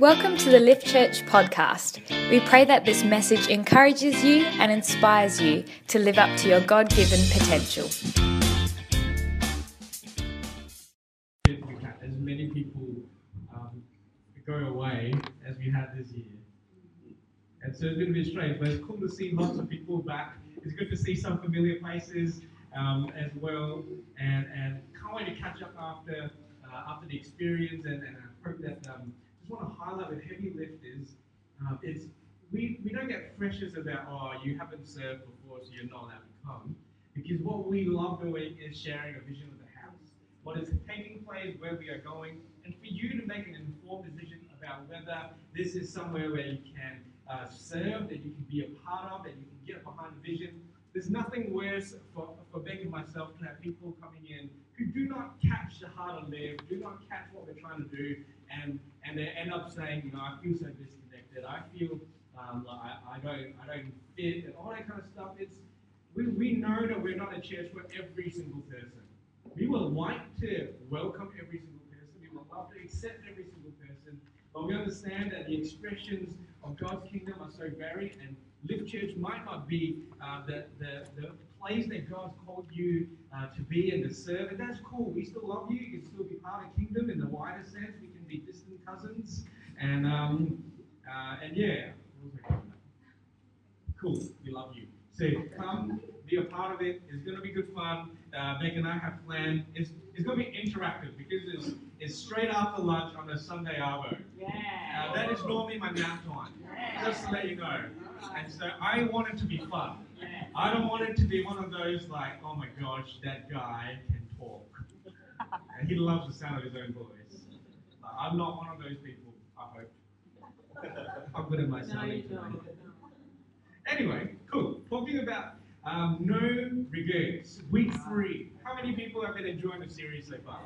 Welcome to the Lift Church podcast. We pray that this message encourages you and inspires you to live up to your God given potential. As many people um, go away as we had this year. And so it's going to be strange, but it's cool to see lots of people back. It's good to see some familiar faces um, as well, and, and can't wait to catch up after uh, after the experience. And, and I hope that um, just want to highlight with heavy lifters, um, it's we, we don't get freshers about oh you haven't served before so you're not allowed to come because what we love doing is sharing a vision of the house, what is taking place, where we are going, and for you to make an informed decision about whether this is somewhere where you can uh, serve, that you can be a part of, that you can get behind the vision. There's nothing worse for, for and myself to have people coming in who do not catch the heart of Lift, do not catch what we're trying to do, and and they end up saying, you know, I feel so disconnected. I feel um, like I, I don't I don't fit, and all that kind of stuff. It's we, we know that we're not a church for every single person. We would like to welcome every single person. We would love to accept every single person, but we understand that the expressions of God's kingdom are so varied, and Lift Church might not be uh, the, the, the place that God's called you uh, to be and to serve, and that's cool. We still love you. You can still be part of kingdom in the wider sense. We can be distant cousins, and um, uh, and yeah, cool. We love you. So come, be a part of it. It's going to be good fun. Uh, Beck and I have planned. It's, it's going to be interactive because it's, it's straight after lunch on a Sunday arvo. Yeah. Uh, that is normally my nap time. Yeah. Just to let you know. And so I want it to be fun. Yeah. I don't want it to be one of those like, oh my gosh, that guy can talk. And he loves the sound of his own voice. I'm not one of those people, I hope. I'm good at my no, Anyway, cool. Talking about um, no regrets. Week three. How many people have been enjoying the series so far?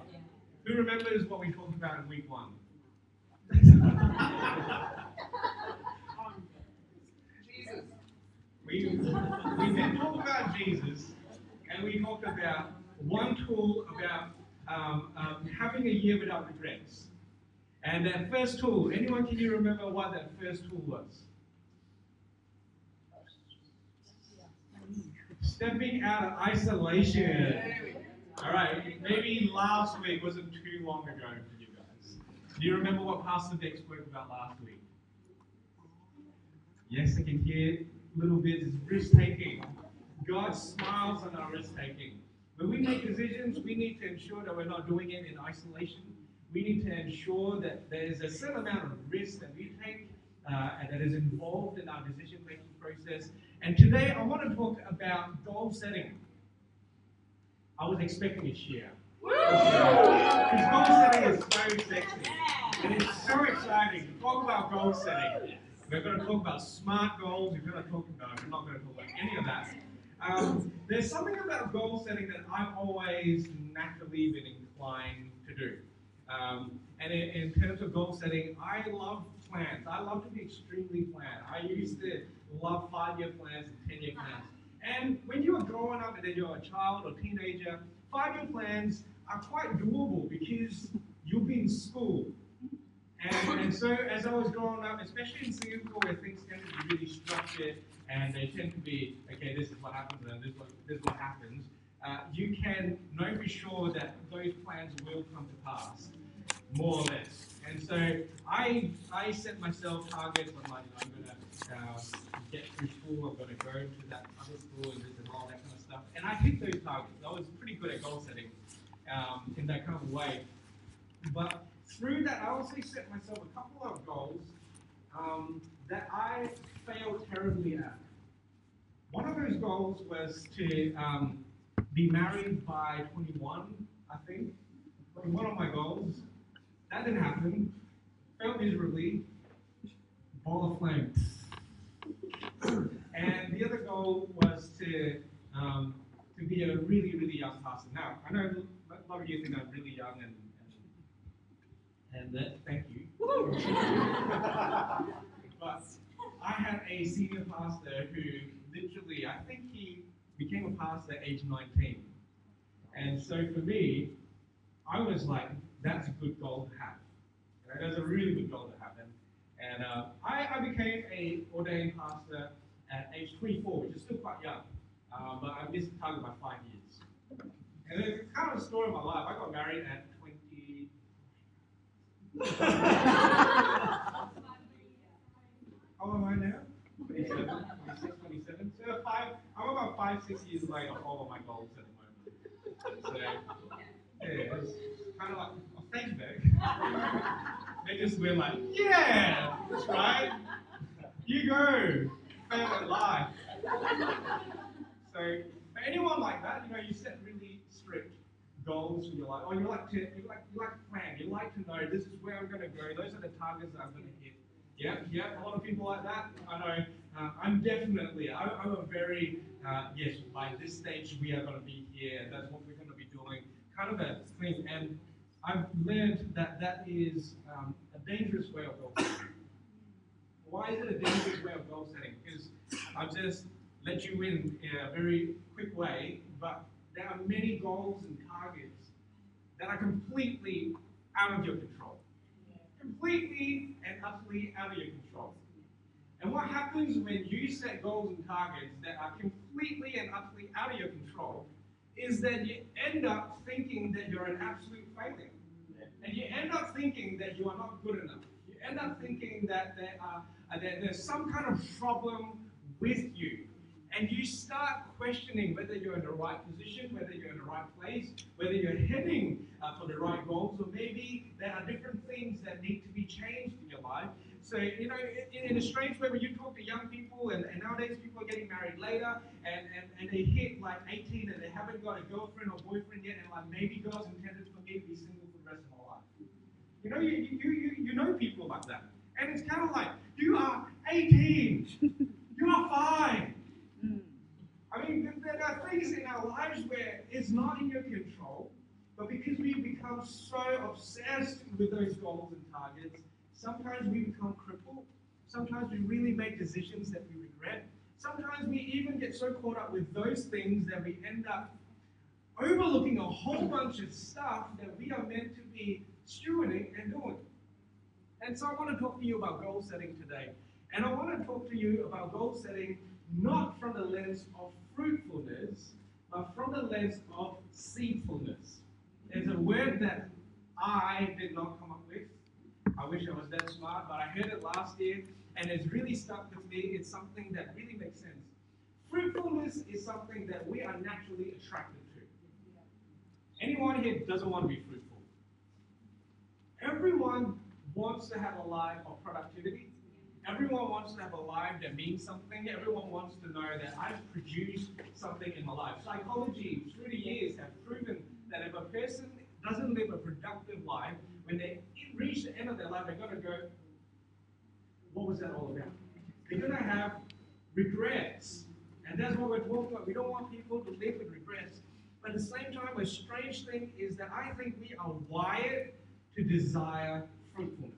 Who remembers what we talked about in week one? We, we did talk about Jesus, and we talked about one tool about um, um, having a year without regrets. And that first tool, anyone can you remember what that first tool was? Stepping out of isolation. All right, maybe last week wasn't too long ago for you guys. Do you remember what Pastor Dick spoke about last week? Yes, I can hear little bits. is risk taking. God smiles on our risk taking. When we make decisions, we need to ensure that we're not doing it in isolation. We need to ensure that there is a certain amount of risk that we take uh, and that is involved in our decision making process. And today I want to talk about goal setting. I was expecting a cheer. Because goal setting is so sexy. And it's so exciting to talk about goal setting. We're going to talk about smart goals. We're going to talk about, we're not going to talk about any of that. Um, there's something about goal setting that I've always naturally been inclined to do. Um, and in, in, terms of goal setting, I love plans. I love to be extremely planned. I used to love five-year plans and ten-year plans. And when you're growing up and then you're a child or teenager, five-year plans are quite doable because you'll be in school and, and so as I was growing up, especially in Singapore where things tend to be really structured and they tend to be, okay, this is what happens and this is what, this is what happens, uh, you can know for sure that those plans will come to pass, more or less. And so I, I set myself targets. I'm like, I'm going to uh, get through school. I'm to go to that other school and and all that kind of stuff. And I hit those targets. I was pretty good at goal setting um, in that kind of way. But through that, I also set myself a couple of goals um, that I failed terribly at. One of those goals was to um, be married by 21, I think. One of my goals. That didn't happen. Failed miserably. Ball of flame. and the other goal was to um, to be a really, really young pastor. Now, I know a lot of you think I'm really young and and that, thank you. but I had a senior pastor who literally, I think he became a pastor at age 19. And so for me, I was like, that's a good goal to have. Right? That's a really good goal to have. And, and uh, I, I became a ordained pastor at age 24, which is still quite young. Um, but I missed the target by five years. And it's kind of a story of my life. I got married at 20. How old am I now? 27, 26, 27. So five, I'm about five, six years late on all of my goals at the moment. So, yeah, kind of like, oh, thanks, Beck. they just went like, yeah, that's right. You go. At life. So, for anyone like that, you know, you set really strict goals for your life, or you like to, you like, you like plan, you like to know this is where I'm going to go, those are the targets that I'm going to hit. Yeah, yeah, a lot of people like that. I know. Uh, I'm definitely. I, I'm a very uh, yes. By this stage, we are going to be here. That's what we're going to be doing. Kind of a thing, and I've learned that that is um, a dangerous way of goal setting. Why is it a dangerous way of goal setting? Because I've just let you in in a very quick way, but there are many goals and targets that are completely out of your control completely and utterly out of your control. And what happens when you set goals and targets that are completely and utterly out of your control is that you end up thinking that you're an absolute failure. And you end up thinking that you are not good enough. You end up thinking that there are, uh, that there's some kind of problem with you. And you start questioning whether you're in the right position, whether you're in the right place, whether you're heading uh, for the right goals, or maybe there are different things that need to be changed in your life. So, you know, in, in a strange way, when you talk to young people, and, and nowadays people are getting married later, and, and, and they hit like 18 and they haven't got a girlfriend or boyfriend yet, and like maybe God's intended for me to be single for the rest of my life. You know, you, you, you, you know people like that. And it's kind of like, you are 18, you are fine. Hmm. I mean, there are things in our lives where it's not in your control, but because we become so obsessed with those goals and targets, sometimes we become crippled. Sometimes we really make decisions that we regret. Sometimes we even get so caught up with those things that we end up overlooking a whole bunch of stuff that we are meant to be stewarding and doing. And so I want to talk to you about goal setting today. And I want to talk to you about goal setting not from the lens of fruitfulness, but from the lens of seedfulness. It's a word that I did not. I wish I was that smart, but I heard it last year and it's really stuck with me. It's something that really makes sense. Fruitfulness is something that we are naturally attracted to. Anyone here doesn't want to be fruitful? Everyone wants to have a life of productivity. Everyone wants to have a life that means something. Everyone wants to know that I've produced something in my life. Psychology, through the years, have proven that if a person doesn't live a productive life, when they reach the end of their life, they're going to go, what was that all about? They're going to have regrets. And that's what we're talking about. We don't want people to live with regrets. But at the same time, a strange thing is that I think we are wired to desire fruitfulness.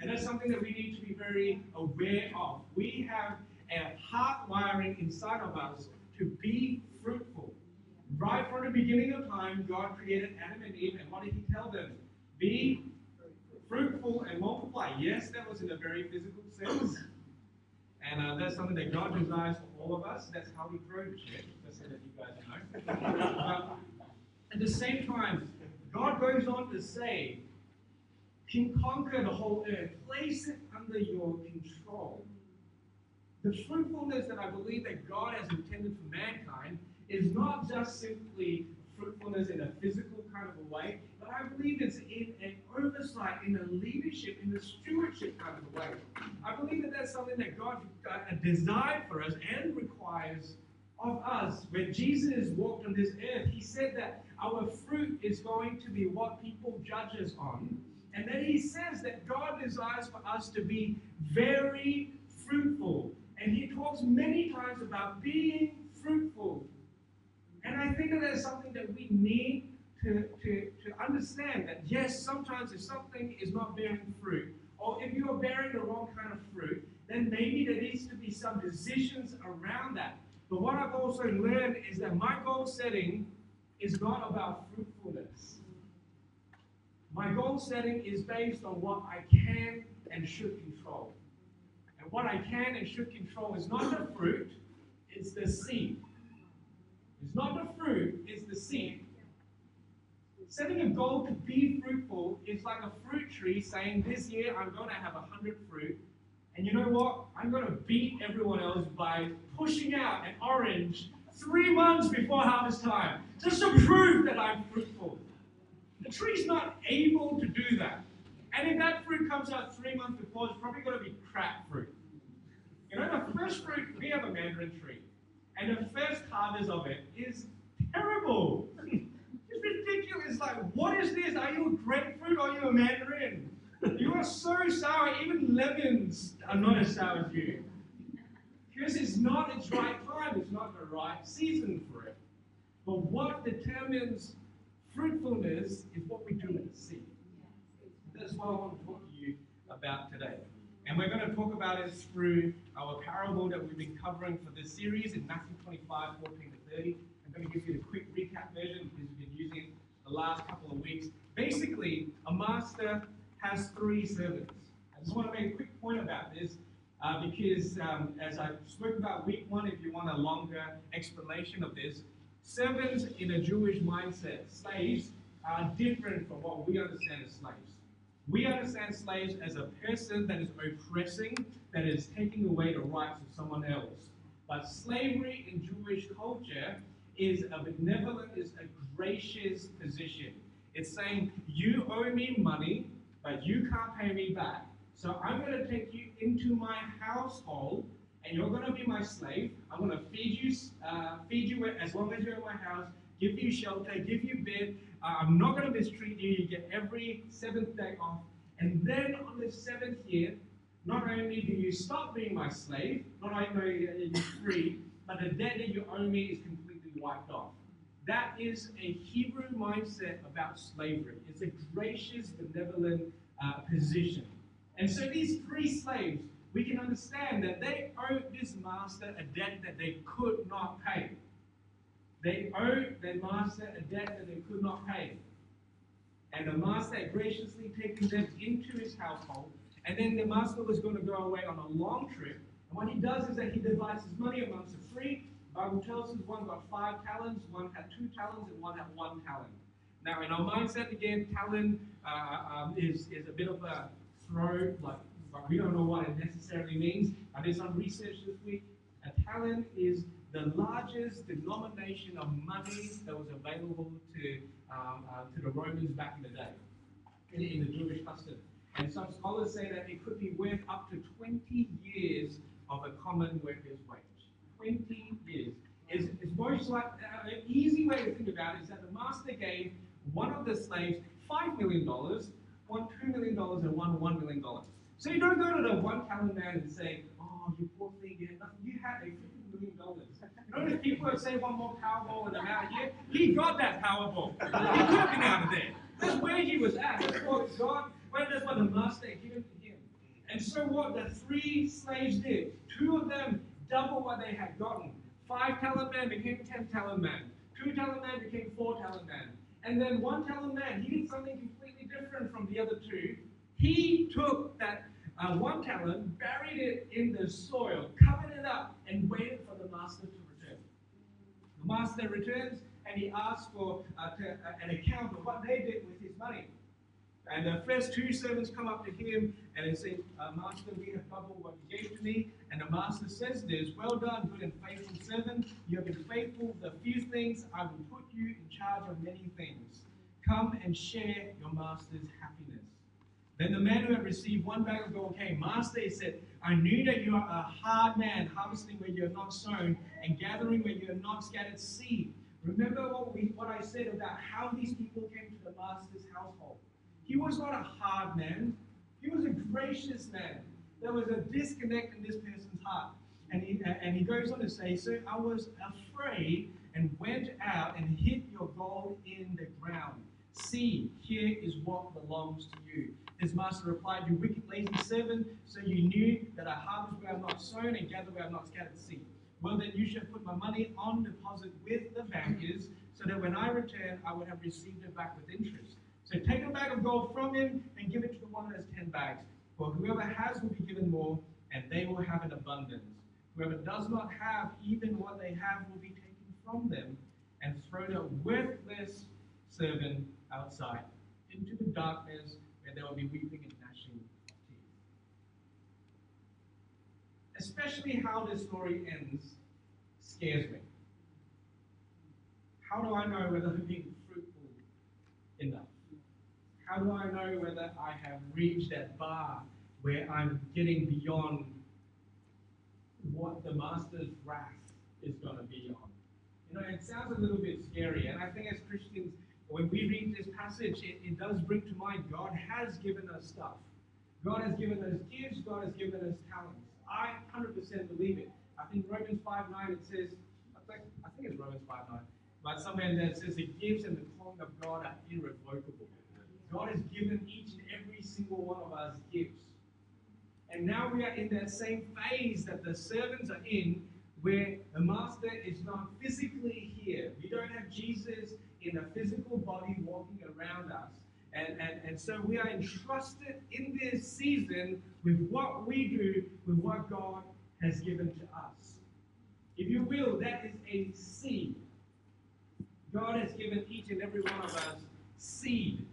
And that's something that we need to be very aware of. We have a heart wiring inside of us to be fruitful. Right from the beginning of time, God created Adam and Eve, and what did He tell them? Be fruitful and multiply. Yes, that was in a very physical sense. And uh, that's something that God desires for all of us. That's how we grow just so that you guys know. at the same time, God goes on to say, can conquer the whole earth. Place it under your control. The fruitfulness that I believe that God has intended for mankind is not just simply fruitfulness in a physical kind of a way, but I believe it's in an oversight, in a leadership, in a stewardship kind of way. I believe that that's something that God designed for us and requires of us. When Jesus walked on this earth, he said that our fruit is going to be what people judge us on. And then he says that God desires for us to be very fruitful. And he talks many times about being fruitful. And I think that that's something that we need to, to, to understand that yes, sometimes if something is not bearing fruit, or if you are bearing the wrong kind of fruit, then maybe there needs to be some decisions around that. But what I've also learned is that my goal setting is not about fruitfulness. My goal setting is based on what I can and should control. And what I can and should control is not the fruit, it's the seed. It's not the fruit, it's the seed. Setting a goal to be fruitful is like a fruit tree saying, This year I'm going to have a hundred fruit. And you know what? I'm going to beat everyone else by pushing out an orange three months before harvest time, just to prove that I'm fruitful. The tree's not able to do that. And if that fruit comes out three months before, it's probably going to be crap fruit. You know, the first fruit, we have a mandarin tree. And the first harvest of it is terrible. it's ridiculous. It's like, what is this? Are you a grapefruit or are you a mandarin? You are so sour, even lemons are not as sour as you. Because it's not its right time, it's not the right season for it. But what determines fruitfulness is what we do in the seed. That's what I want to talk to you about today. And we're going to talk about it through our parable that we've been covering for this series in Matthew 25, 14 to 30. I'm going to give you the quick recap version because we've been using it the last couple of weeks. Basically, a master has three servants. I just want to make a quick point about this uh, because, um, as I spoke about week one, if you want a longer explanation of this, servants in a Jewish mindset, slaves, are different from what we understand as slaves. We understand slaves as a person that is oppressing, that is taking away the rights of someone else. But slavery in Jewish culture is a benevolent, is a gracious position. It's saying, you owe me money, but you can't pay me back. So I'm going to take you into my household, and you're going to be my slave. I'm going to feed you, uh, feed you as long as you're in my house, give you shelter, give you bed, uh, I'm not going to mistreat you. You get every seventh day off. And then on the seventh year, not only do you stop being my slave, not only are you free, but the debt that you owe me is completely wiped off. That is a Hebrew mindset about slavery. It's a gracious, benevolent uh, position. And so these three slaves, we can understand that they owed this master a debt that they could not pay. They owed their master a debt that they could not pay. And the master had graciously taken them into his household. And then the master was going to go away on a long trip. And what he does is that he divides his money amongst the three. Bible tells us one got five talents, one had two talents, and one had one talent. Now, in our mindset, again, talent uh, um, is, is a bit of a throw, like, we don't know what it necessarily means. I did some research this week. A talent is the largest denomination of money that was available to, um, uh, to the Romans back in the day, in, in, the Jewish custom. And some scholars say that it could be worth up to 20 years of a common worker's wage. 20 years. It's, it's most like uh, an easy way to think about it is that the master gave one of the slaves $5 million, one $2 million, and one $1 million. So you don't go to the one talent man and say, oh, you poor thing, you had nothing. You had a $50 million. Notice people would say one more Powerball and I'm out of here. He got that Powerball. He have been out of there. That's where he was at. That's what God, well, that's what the master given to him. And so what the three slaves did, two of them double what they had gotten. Five talent man became ten talent man. Two talent man became four talent man. And then one talent man, he did something completely different from the other two. He took that uh, one talent, buried it in the soil, covered it up, and waited for the master to return. The master returns and he asks for uh, to, uh, an account of what they did with his money. And the first two servants come up to him and they say, uh, Master, we have doubled what you gave to me. And the master says this, Well done, good and faithful servant. You have been faithful with a few things. I will put you in charge of many things. Come and share your master's happiness. Then the man who had received one bag of gold came. Master, he said, I knew that you are a hard man, harvesting where you have not sown and gathering where you have not scattered seed. Remember what, we, what I said about how these people came to the master's household. He was not a hard man, he was a gracious man. There was a disconnect in this person's heart. And he, and he goes on to say, So I was afraid and went out and hid your gold in the ground. See, here is what belongs to you. His master replied, You wicked, lazy servant, so you knew that I harvest where I have not sown and gather where I have not scattered seed. Well, then you should put my money on deposit with the bankers, so that when I return, I would have received it back with interest. So take a bag of gold from him and give it to the one who has ten bags. For whoever has will be given more, and they will have an abundance. Whoever does not have, even what they have will be taken from them, and thrown a worthless servant outside into the darkness where there will be weeping and gnashing of teeth. Especially how this story ends scares me. How do I know whether I'm being fruitful enough? How do I know whether I have reached that bar where I'm getting beyond what the master's wrath is going to be on? You know, it sounds a little bit scary, and I think as Christians, when we read this passage, it, it does bring to mind God has given us stuff. God has given us gifts, God has given us talents. I 100% believe it. I think Romans 5 9, it says, I think, I think it's Romans 5 9, but somewhere in there it says the gifts and the calling of God are irrevocable. God has given each and every single one of us gifts. And now we are in that same phase that the servants are in, where the master is not physically here. We don't have Jesus in a physical body walking around us. And, and, and so we are entrusted in this season with what we do, with what God has given to us. If you will, that is a seed. God has given each and every one of us seed.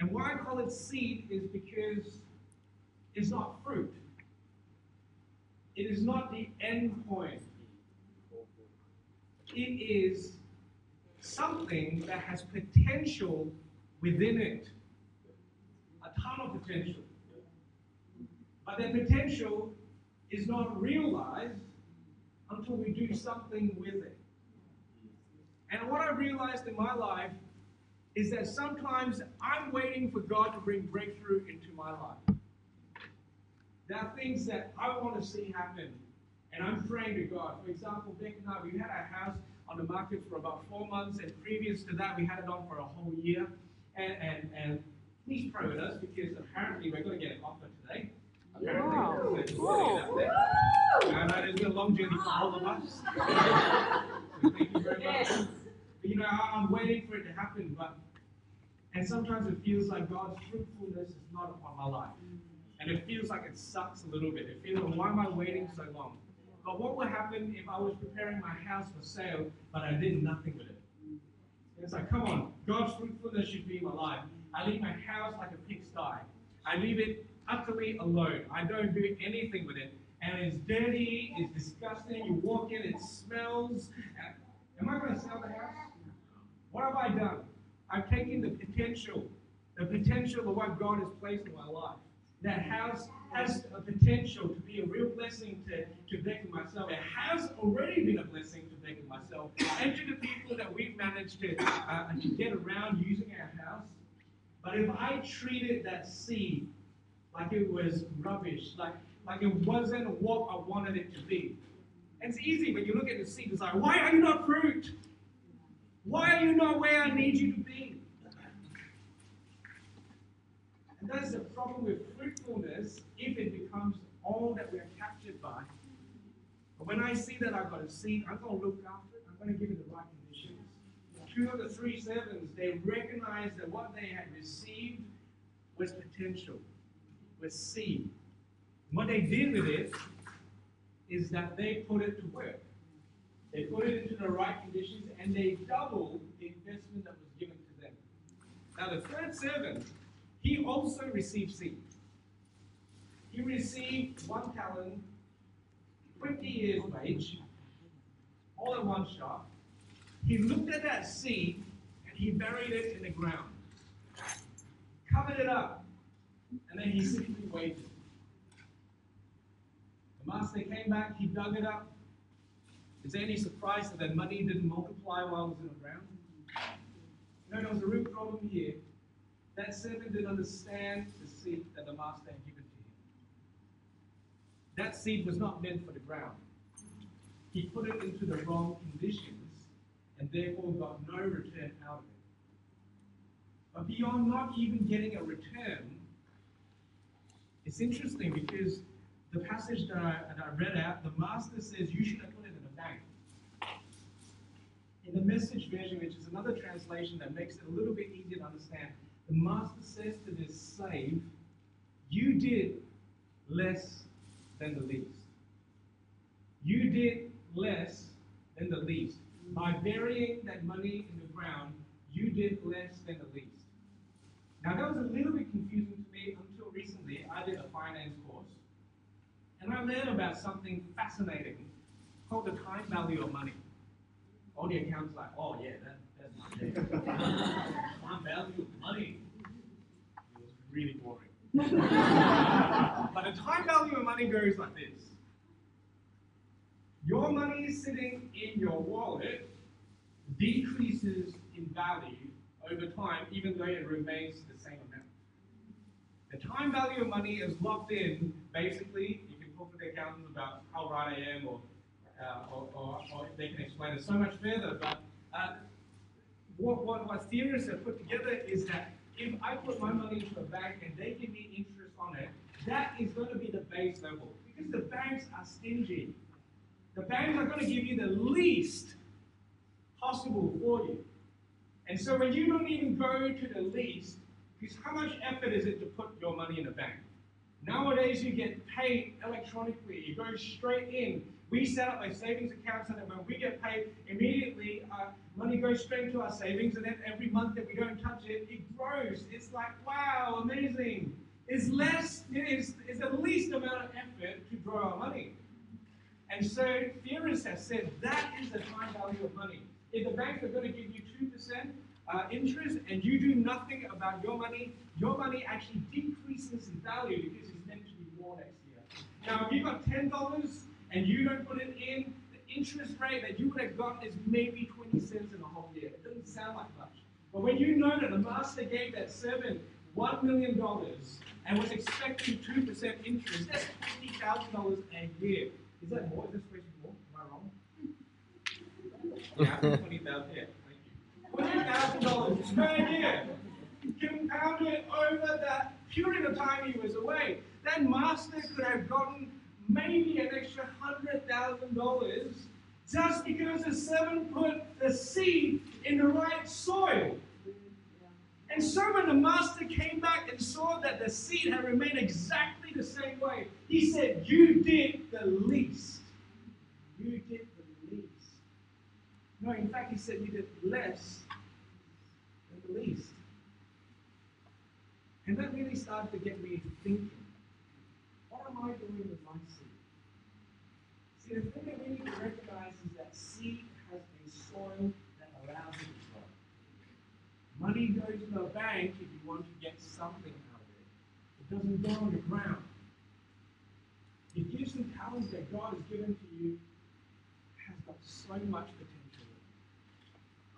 And why I call it seed is because it's not fruit. It is not the end point. It is something that has potential within it. A ton of potential. But that potential is not realized until we do something with it. And what I realized in my life is that sometimes I'm waiting for God to bring breakthrough into my life. There are things that I want to see happen, and I'm praying to God. For example, Beck and I, we had our house on the market for about four months, and previous to that, we had it on for a whole year. And, and, and please pray with us because apparently we're going to get an offer today. Apparently, Wow. So just get it out there. I know there's been a long journey for all of us. So thank you very much. But, you know, I'm waiting for it to happen, but and sometimes it feels like God's fruitfulness is not upon my life. And it feels like it sucks a little bit. It feels like, why am I waiting so long? But what would happen if I was preparing my house for sale, but I did nothing with it? It's like, come on, God's fruitfulness should be in my life. I leave my house like a pigsty. I leave it utterly alone. I don't do anything with it. And it's dirty, it's disgusting. You walk in, it smells. Am I going to sell the house? What have I done? I've taken the potential, the potential of what God has placed in my life. That house has a potential to be a real blessing to, to Beck and myself. It has already been a blessing to Beck and myself and to the people that we've managed to, uh, to get around using our house. But if I treated that seed like it was rubbish, like, like it wasn't what I wanted it to be, it's easy when you look at the seed, it's like, why are you not fruit? Why are you not where I need you to be? And that's the problem with fruitfulness if it becomes all that we're captured by. But when I see that I've got a seed, I'm going to look after it, I'm going to give it the right conditions. Two of the three servants, they recognized that what they had received was potential, was seed. What they did with it is that they put it to work. They put it into the right conditions and they doubled the investment that was given to them. Now, the third servant, he also received seed. He received one talent, 20 years' wage, all in one shot. He looked at that seed and he buried it in the ground, covered it up, and then he simply waited. The master came back, he dug it up, is there any surprise that that money didn't multiply while it was in the ground? No, there was a real problem here. That servant didn't understand the seed that the master had given to him. That seed was not meant for the ground. He put it into the wrong conditions and therefore got no return out of it. But beyond not even getting a return, it's interesting because the passage that I, that I read out, the master says you should in the message version, which is another translation that makes it a little bit easier to understand, the master says to this slave, You did less than the least. You did less than the least. By burying that money in the ground, you did less than the least. Now, that was a little bit confusing to me until recently. I did a finance course, and I learned about something fascinating called the time value of money. All the accounts like, oh yeah, that, that's my thing. time value of money. It was really boring. but the time value of money goes like this. Your money sitting in your wallet decreases in value over time, even though it remains the same amount. The time value of money is locked in. Basically, you can talk to the accountants about how right I am, or, uh, or, or, or, they can explain it so much further. But uh, what, what, what theorists have put together is that if I put my money into a bank and they give me interest on it, that is going to be the base level. Because the banks are stingy. The banks are going to give you the least possible for you. And so when you don't even go to the least, because how much effort is it to put your money in a bank? Nowadays you get paid electronically. You go straight in. We set up a savings account so that when we get paid immediately, uh, money goes straight into our savings, and then every month that we don't touch it, it grows. It's like wow, amazing. It's less. It is. It's the least amount of effort to grow our money. And so theorists have said that is the time value of money. If the banks are going to give you 2% uh, interest and you do nothing about your money, your money actually decreases in value because it's meant to be more next year. Now, if you've got $10 and you don't put it in, the interest rate that you would have gotten is maybe 20 cents in a whole year. It doesn't sound like much. But when you know that the master gave that servant $1 million and was expecting 2% interest, that's $20,000 a year. Is that more? Is this question more? Am I wrong? Yeah, twenty thousand. Yeah, thank you. Twenty thousand dollars per year, compounded over that period of time he was away. That master could have gotten maybe an extra hundred thousand dollars just because the servant put the seed in the right soil. And so when the master came back and saw that the seed had remained exactly the same way, he said, You did the least. You did the least. No, in fact, he said, You did less than the least. And that really started to get me thinking am I doing with my seed? See, the thing that we need to recognize is that seed has a soil that allows it to grow. Money goes to a bank if you want to get something out of it. It doesn't go on the ground. The gifts and talents that God has given to you has got so much potential.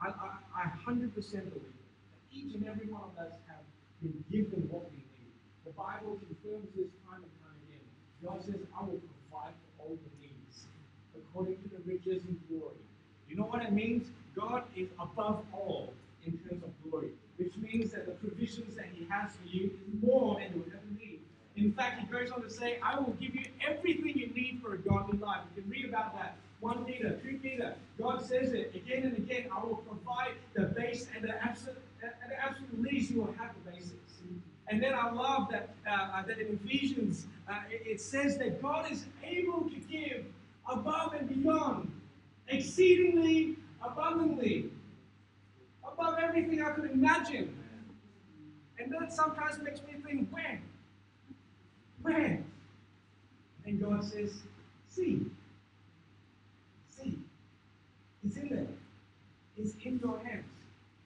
I, I, I 100% believe that each and every one of us have been given what we need. The Bible confirms this time and time again. God says, I will provide for all the needs according to the riches and glory. You know what it means? God is above all in terms of glory, which means that the provisions that He has for you is more than you would ever need. In fact, He goes on to say, I will give you everything you need for a godly life. You can read about that. 1 Peter, 2 Peter, God says it again and again. I will provide the base and the absolute, at the absolute least, you will have the basics. And then I love that, uh, that in Ephesians, uh, it, says that God is able to give above and beyond, exceedingly abundantly, above everything I could imagine. And that sometimes makes me think, when? When? And God says, see. See. It's in there. It's in your hands.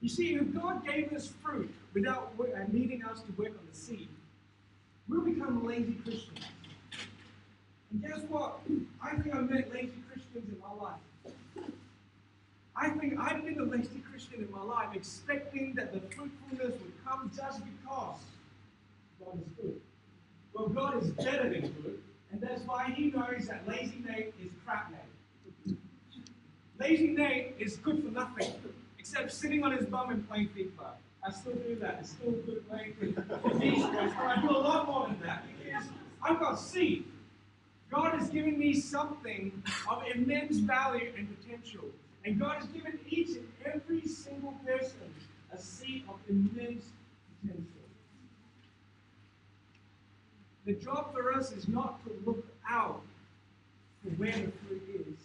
You see, if God gave us fruit without uh, needing us to work on the seed, we'll become lazy Christians. And guess what? I think I've met lazy Christians in my life. I think I've been a lazy Christian in my life, expecting that the fruitfulness would come just because God is good. Well, God is better than good, and that's why He knows that lazy Nate is crap Nate. Lazy Nate is good for nothing except sitting on his bum and playing FIFA. I still do that. It's still good for these guys, but I do a lot more than that because I've got seed. God has given me something of immense value and potential. And God has given each and every single person a seed of immense potential. The job for us is not to look out for where the fruit is.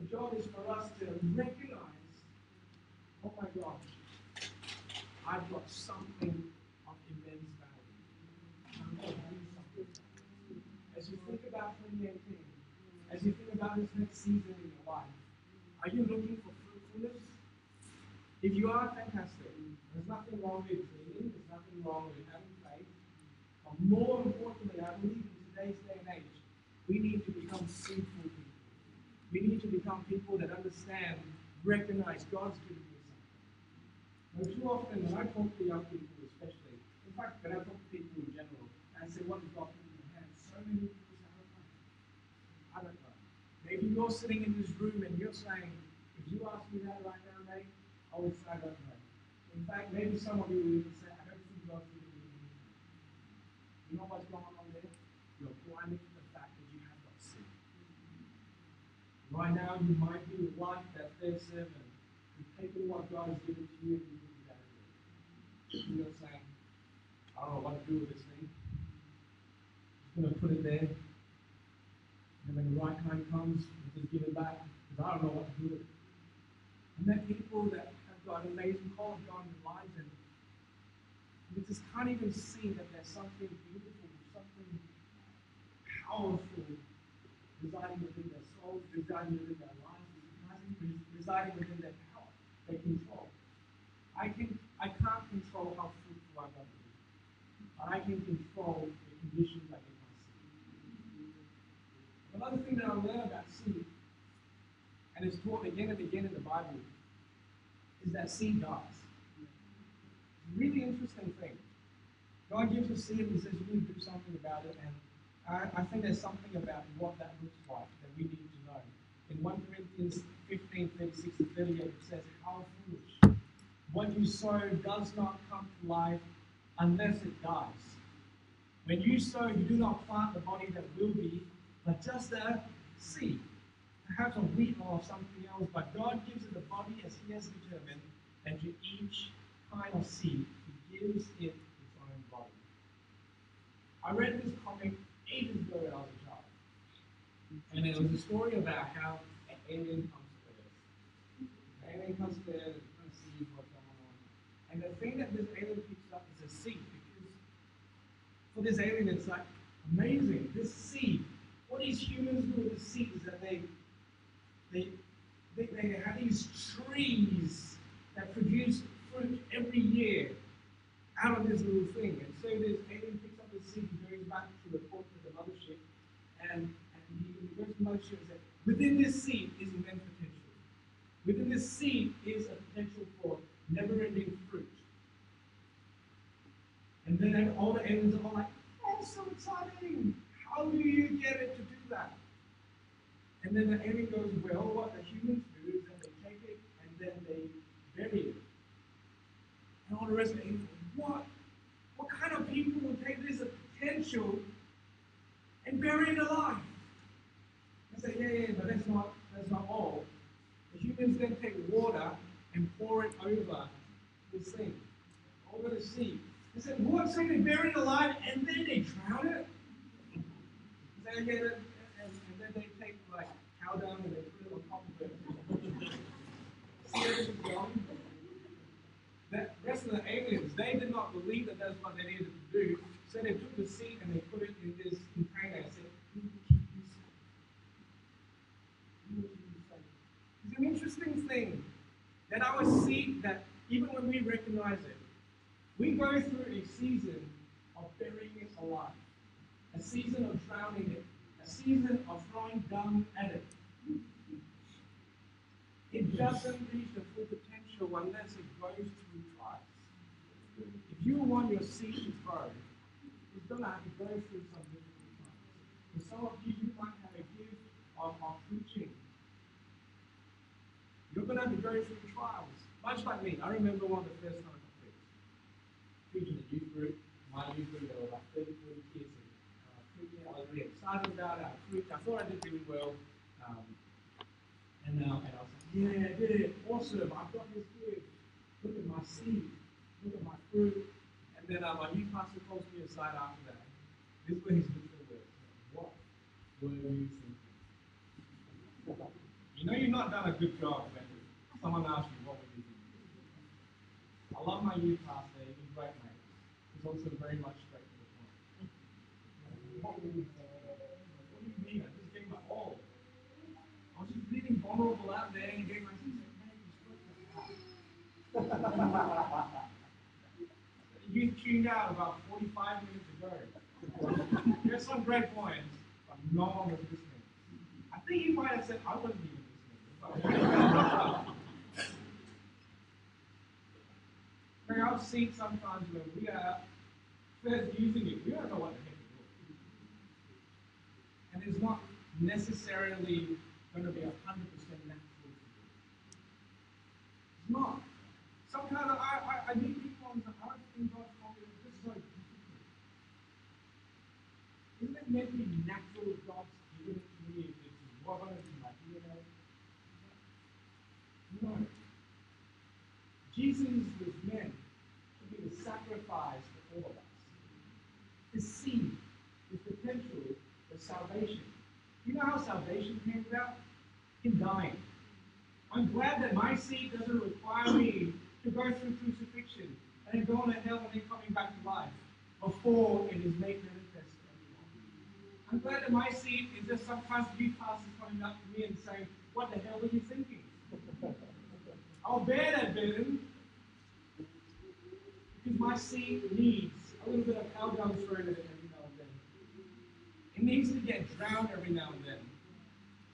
The job is for us to recognize, oh my gosh, I've got something of immense value. As you think about 2018, as you think about this next season in your life, are you looking for fruitfulness? If you are, fantastic. There's nothing wrong with dreaming, there's nothing wrong with having faith. But more importantly, I believe in today's day and age, we need to become fruitful people. We need to become people that understand, recognize God's something. Too often, when I talk to young people, especially, in fact, when I talk to people in general, and say, What is God in your hands? So many people say, I don't know. I don't know. Maybe you're sitting in this room and you're saying, If you ask me that right now, mate, I would say, I don't know. In fact, maybe some of you will even say, I don't think God's given you anything. You know what's going on there? You're blinded to the fact that you have not seen. Right now, you might be like that third servant who's taken what God has given to you saying, I don't know what to do with this thing. I'm going to put it there. And when the right time comes, you just give it back because I don't know what to do with it. And are people that have got amazing call of God in their lives and we just can't even see that there's something beautiful, something powerful residing within their souls, residing within their lives, residing within their power, their control. I can I can't control how fruitful I'm going to be, but I can control the conditions I get myself. Another thing that I learned about seed, and it's taught again and again in the Bible, is that seed dies. Really interesting thing. God gives us seed and says you need to do something about it, and I, I think there's something about what that looks like that we need to know. In 1 Corinthians 15, 36 to 38, it says, How foolish. What you sow does not come to life unless it dies. When you sow, you do not plant the body that will be, but just a seed. Perhaps a wheat or something else, but God gives it a body as He has determined, and to each kind of seed, He gives it its own body. I read this comic ages ago when I was a child, and it was a story about how an alien comes to Earth. An alien comes to Earth and kind of sees what's going on. And the thing that this alien picks up is a seed, because for this alien, it's like amazing. This seed, what these humans do with the seed is that they they, they, they have these trees that produce fruit every year out of this little thing. And so this alien picks up the seed goes back to report of the mothership. And, and he goes to the mothership and says, within this seed is immense potential. Within this seed is a potential for never-ending fruit. And then at all the aliens are like, oh, so exciting! How do you get it to do that? And then the alien goes, well, what the humans do is that they take it and then they bury it. And all the rest of the go, what? What kind of people would take this potential and bury it alive? I say, yeah, yeah, but that's not that's not all. The humans then take water and pour it over the thing, over the sea. They said, what? So they bury it alive and then they drown it? I say, yeah, and, and, then they take like cow dung and they put it on top of it. The rest of the aliens, they did not believe that that's what they needed to do. So they took the seed and they put it in this container and said, "You will keep this." You will keep this safe." It's an interesting thing that our seed, that even when we recognize it, we go through a season of burying it alive, a season of drowning it, a season of throwing dung at it. It doesn't reach the full potential unless it goes through trials. If you want your seed to grow, it's going to have to go through some difficult times. For some of you, you might have a gift of, of preaching. You're going to have to go through trials. Much like me. I remember one of the first times I preached. Preaching a youth group. My youth group, there were about 30, 40 kids. And, uh. I was really excited about it. I preached. I thought I did really well. Um, And, uh, and I was like, yeah, I did it. Awesome. I've got this gift. Look at my seed. Look at my fruit. And then uh, my youth pastor calls me aside after that. This way he's looking at words. What were you thinking? You know you've not done a good job when someone asks you what were you thinking. I love my youth pastor. He's a great mate. He's also very much straight to the point. What were you thinking? What do you mean? I just gave my all. I was just feeling vulnerable out there and gave my sister, man, you spoke. You tuned out about 45 minutes ago. There's some great points, but no one was listening. I think you might have said, I wasn't even listening. Like, I've seen sometimes when we are first using it, we don't know what the heck we're doing. And it's not necessarily going to be 100% natural. It's not. Sometimes I, I, I meet people and I don't think God's called me. This is so difficult. Isn't it meant to be natural if God's given it to me? If it's to do, my DNA? No. Jesus was meant to be the sacrifice for all of us. The seed, the potential for salvation. You know how salvation came about? In dying. I'm glad that my seed doesn't require me to go through crucifixion and going to hell and then coming back to life before it is made manifest. I'm glad that my seed is just sometimes youth pastors coming up to me and saying, What the hell were you thinking? I'll bear that burden because my seed needs a little bit of hell down thrown at it every now and then. It needs to get drowned every now and then.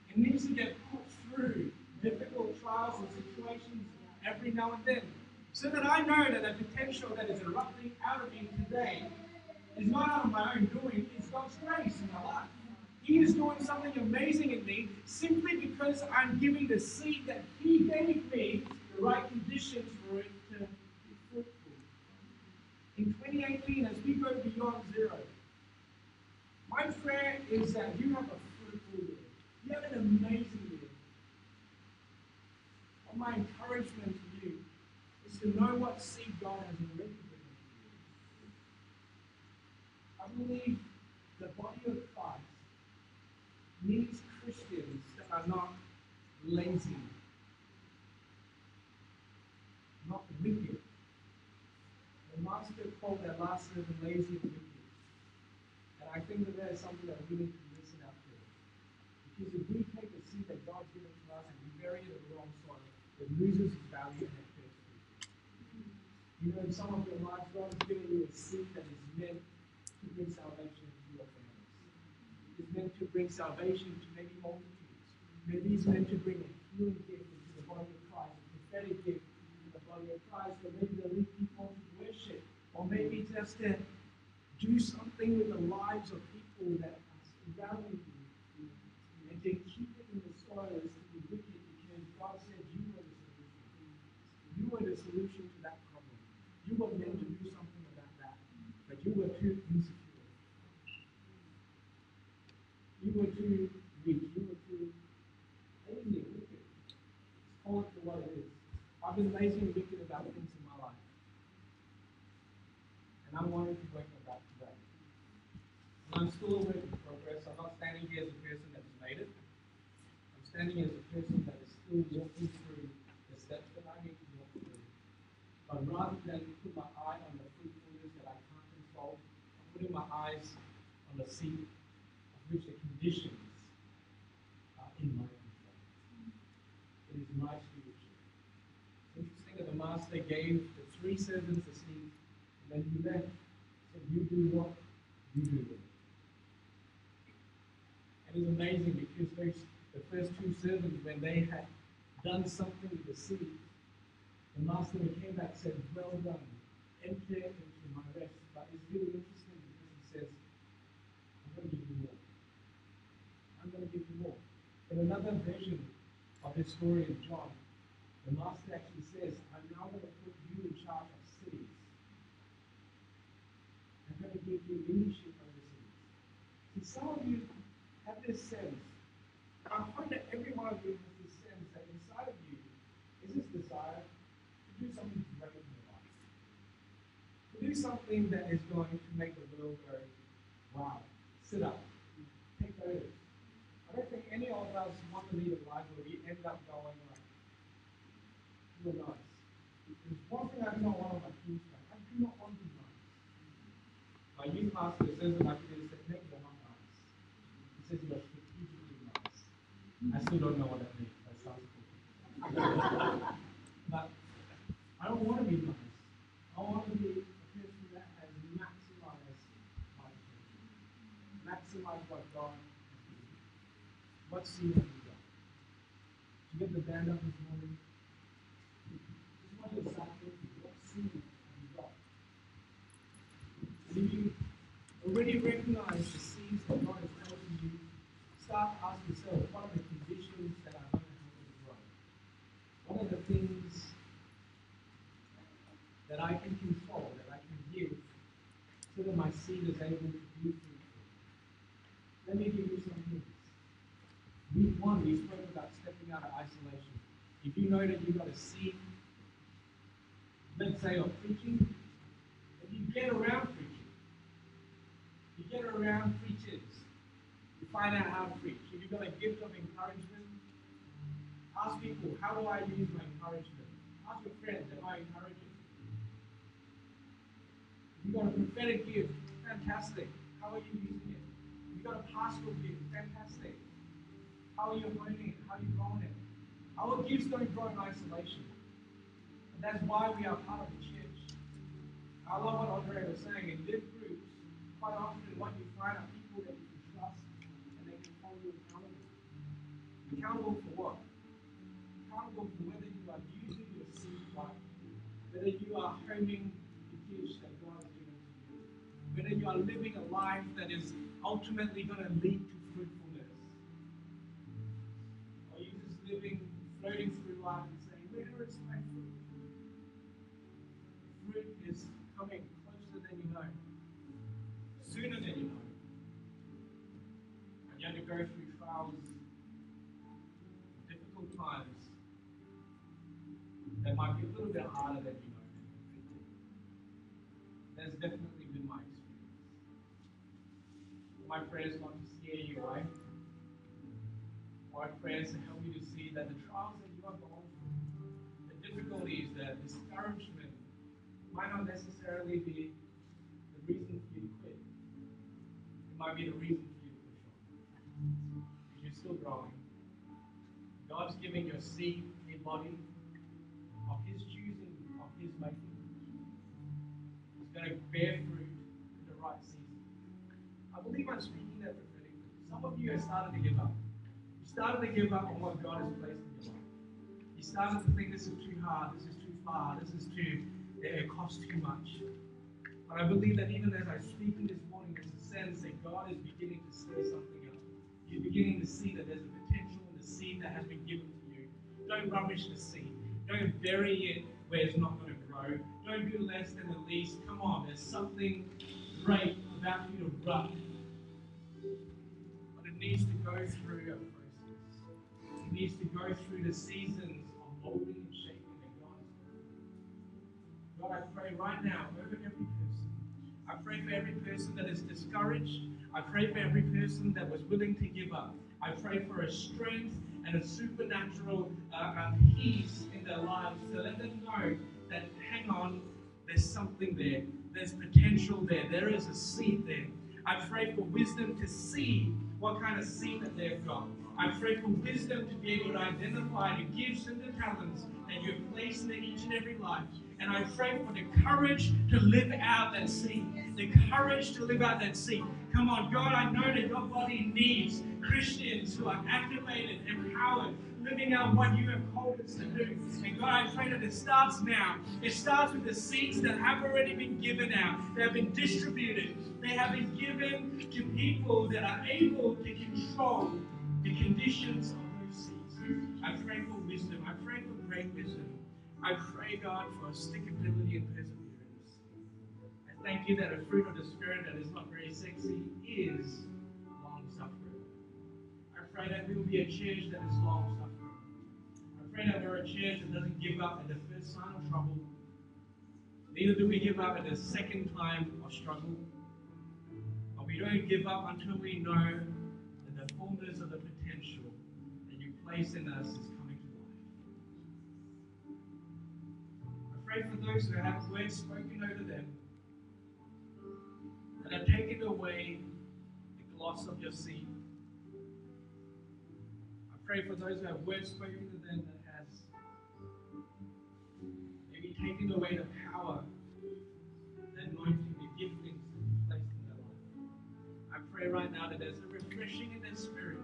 It needs to get put through difficult trials and situations every now and then. So that I know that the potential that is erupting out of me today is not out of my own doing, it's God's grace in my life. He is doing something amazing in me simply because I'm giving the seed that He gave me the right conditions for it to be fruitful. In 2018, as we go beyond zero, my prayer is that you have a fruitful year. You have an amazing year. And my encouragement to you is to know what seed God has already given you. I believe the body of Christ needs Christians that are not lazy, not wicked. The master called their last servant lazy I think that that is something that we need to listen out to. Because if we take the seed that God's given to us and we bury it in the wrong soil, it loses its value and it hurts. You know, in some of your lives, God has given you a seed that is meant to bring salvation into your families. It's meant to bring salvation to maybe multitudes. Maybe it's meant to bring a healing gift into the body of Christ, a prophetic gift into the body of Christ, or maybe to lead people to worship, or maybe just to do something with the lives of people that are surrounding you. And to keep it in the soil is to be wicked because God said you were the solution. You were the solution to that problem. You were meant to do something about that, but you were too insecure. You were too weak. You were too lazy and wicked. Let's call it for what it is. I've been lazy and wicked about things in my life. And I'm wanting to break about today. And I'm still a work in progress. I'm not standing here as a person that's made it. I'm standing as a person that is still walking through the steps that I need to walk through. But rather than put my eye on the fruitfulness that I can't control, I'm putting my eyes on the seed of which the conditions are in my control. It is my stewardship. It's interesting that the master gave the three servants the seed, and then he left. Said, You do what? You do. It's amazing because those the first two servants, when they had done something with the seed, the master came back and said, Well done, enter into my rest. But it's really interesting because he says, I'm going to give you more. I'm going to give you more. In another version of this story in John, the master actually says, I'm now going to put you in charge of cities. I'm going to give you leadership over cities. See, some of you this sense. I find that every one of you has this sense that inside of you is this desire to do something great in your life. To do something that is going to make the world go, wow, sit up, take notice. I don't think any of us want to lead a life where we end up going like, you're nice. There's one thing I do not want on my team I do not want to be nice. My youth pastor says that my kids say, Nick, you're not nice. Says you're strategically nice. I still don't know what that means. That sounds cool. but I don't want to be nice. I want to be a person that has maximized my potential. Maximize what God has given me. What seed have you got? Did you get the band up this morning? Just want to exactly what seed have you got? And if you already recognize the seeds that God has start asking yourself, what are the conditions that are going to help me grow? What are the things that I can control, that I can give, so that my seed is able to be fruitful? Let me give you some hints. Week one, we spoke about stepping out of isolation. If you know that you've got a seed, let's say, of preaching, if you get around preaching, you get around preachers, find out how to preach. If you've got a gift of encouragement, ask people, how do I use my encouragement? Ask your friends, am I encouraging? You've got a prophetic gift, fantastic. How are you using it? You've got a pastoral gift, fantastic. How are you honing it? How are you growing it? Our gifts don't grow in isolation. And that's why we are part of the church. I love what Andre was saying. In live groups, quite often what you find people that you can trust and they can hold you accountable. Accountable for what? Accountable for whether you are using your seed right, whether you are honing the gifts that God has given to you, whether you are living a life that is ultimately going to lead to fruitfulness. Or you just living, floating through life and saying, Where is my fruit? Fruit is coming closer than you know, sooner than you know. And you have to go through trials, harder than. That's definitely been my experience. My prayer want to scare you away. My to help you to see that the trials that you are going through, the difficulties, the discouragement, might not necessarily be the reason for you to quit. It might be the reason for you to push on. Because you're still growing. God's giving your seed a body going to bear fruit in the right season. I believe I'm speaking that prophetically. Some of you have started to give up. You started to give up on what God has placed in your life. You started to think this is too hard, this is too far, this is too, it costs too much. But I believe that even as I'm speaking this morning, there's a sense that God is beginning to stir something up. You're beginning to see that there's a potential in the seed that has been given to you. Don't rubbish the seed. Don't bury it where it's not going to grow. Don't do less than the least. Come on, there's something great about you to rub. But it needs to go through a process. It needs to go through the seasons of molding and shaping that God. God, I pray right now over every person. I pray for every person that is discouraged. I pray for every person that was willing to give up. I pray for a strength and a supernatural uh, uh, peace in their lives to let them know that, hang on, there's something there. There's potential there. There is a seed there. I pray for wisdom to see what kind of seed that they've got. I pray for wisdom to be able to identify the gifts and the talents that you've placed in each and every life. And I pray for the courage to live out that seed. The courage to live out that seed. Come on, God, I know that your body needs Christians who are activated, empowered, living out what you have called us to do. And God, I pray that it starts now. It starts with the seeds that have already been given out, they have been distributed, they have been given to people that are able to control the conditions of those seeds. I pray for wisdom. I pray for great wisdom. I pray, God, for stickability and perseverance. I thank you that a fruit of the Spirit that is not very sexy is long suffering. I pray that we will be a church that is long suffering. Pray that we're a church that doesn't give up at the first sign of trouble. Neither do we give up at the second time of struggle. But we don't give up until we know that the fullness of the potential that you place in us is coming to life. I pray for those who have words spoken over them that have taken away the gloss of your seed. I pray for those who have words spoken to them taken away the power, the anointing, the giftings that you placed in their life. I pray right now that there's a refreshing in their spirit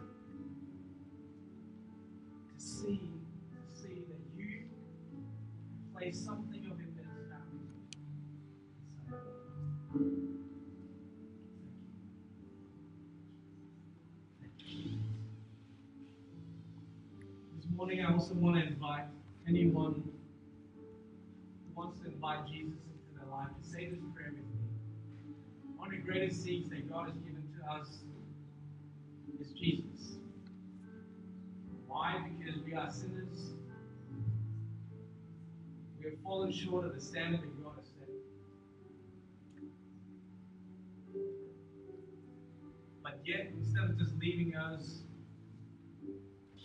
to see, to see that you place something of it that is. This morning, I also want to invite anyone invite Jesus into their life to say this prayer with me. One of the greatest things that God has given to us is Jesus. Why? Because we are sinners. We have fallen short of the standard that God has set. But yet, instead of just leaving us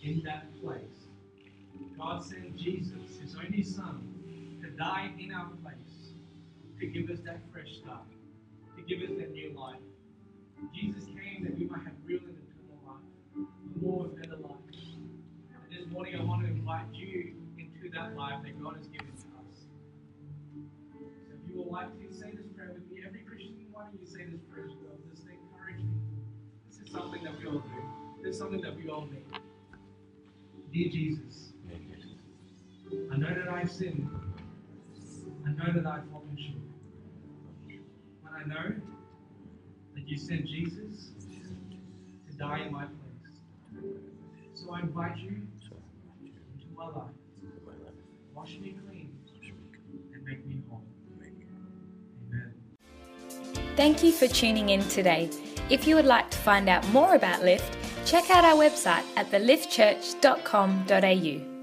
in that place, God sent Jesus, His only Son, die in our place, to give us that fresh start, to give us that new life. Jesus came that we might have real and eternal life, a more and better life. And this morning, I want to invite you into that life that God has given to us. So if you would like to say this prayer with me, every Christian, why don't you say this prayer as well? Just encourage people. This is something that we all do. This is something that we all need. Dear Jesus, I know that I've sinned. I know that I've fallen short. But I know that you sent Jesus to die in my place. So I invite you into my life. Wash me clean and make me whole. Amen. Thank you for tuning in today. If you would like to find out more about Lift, check out our website at theliftchurch.com.au.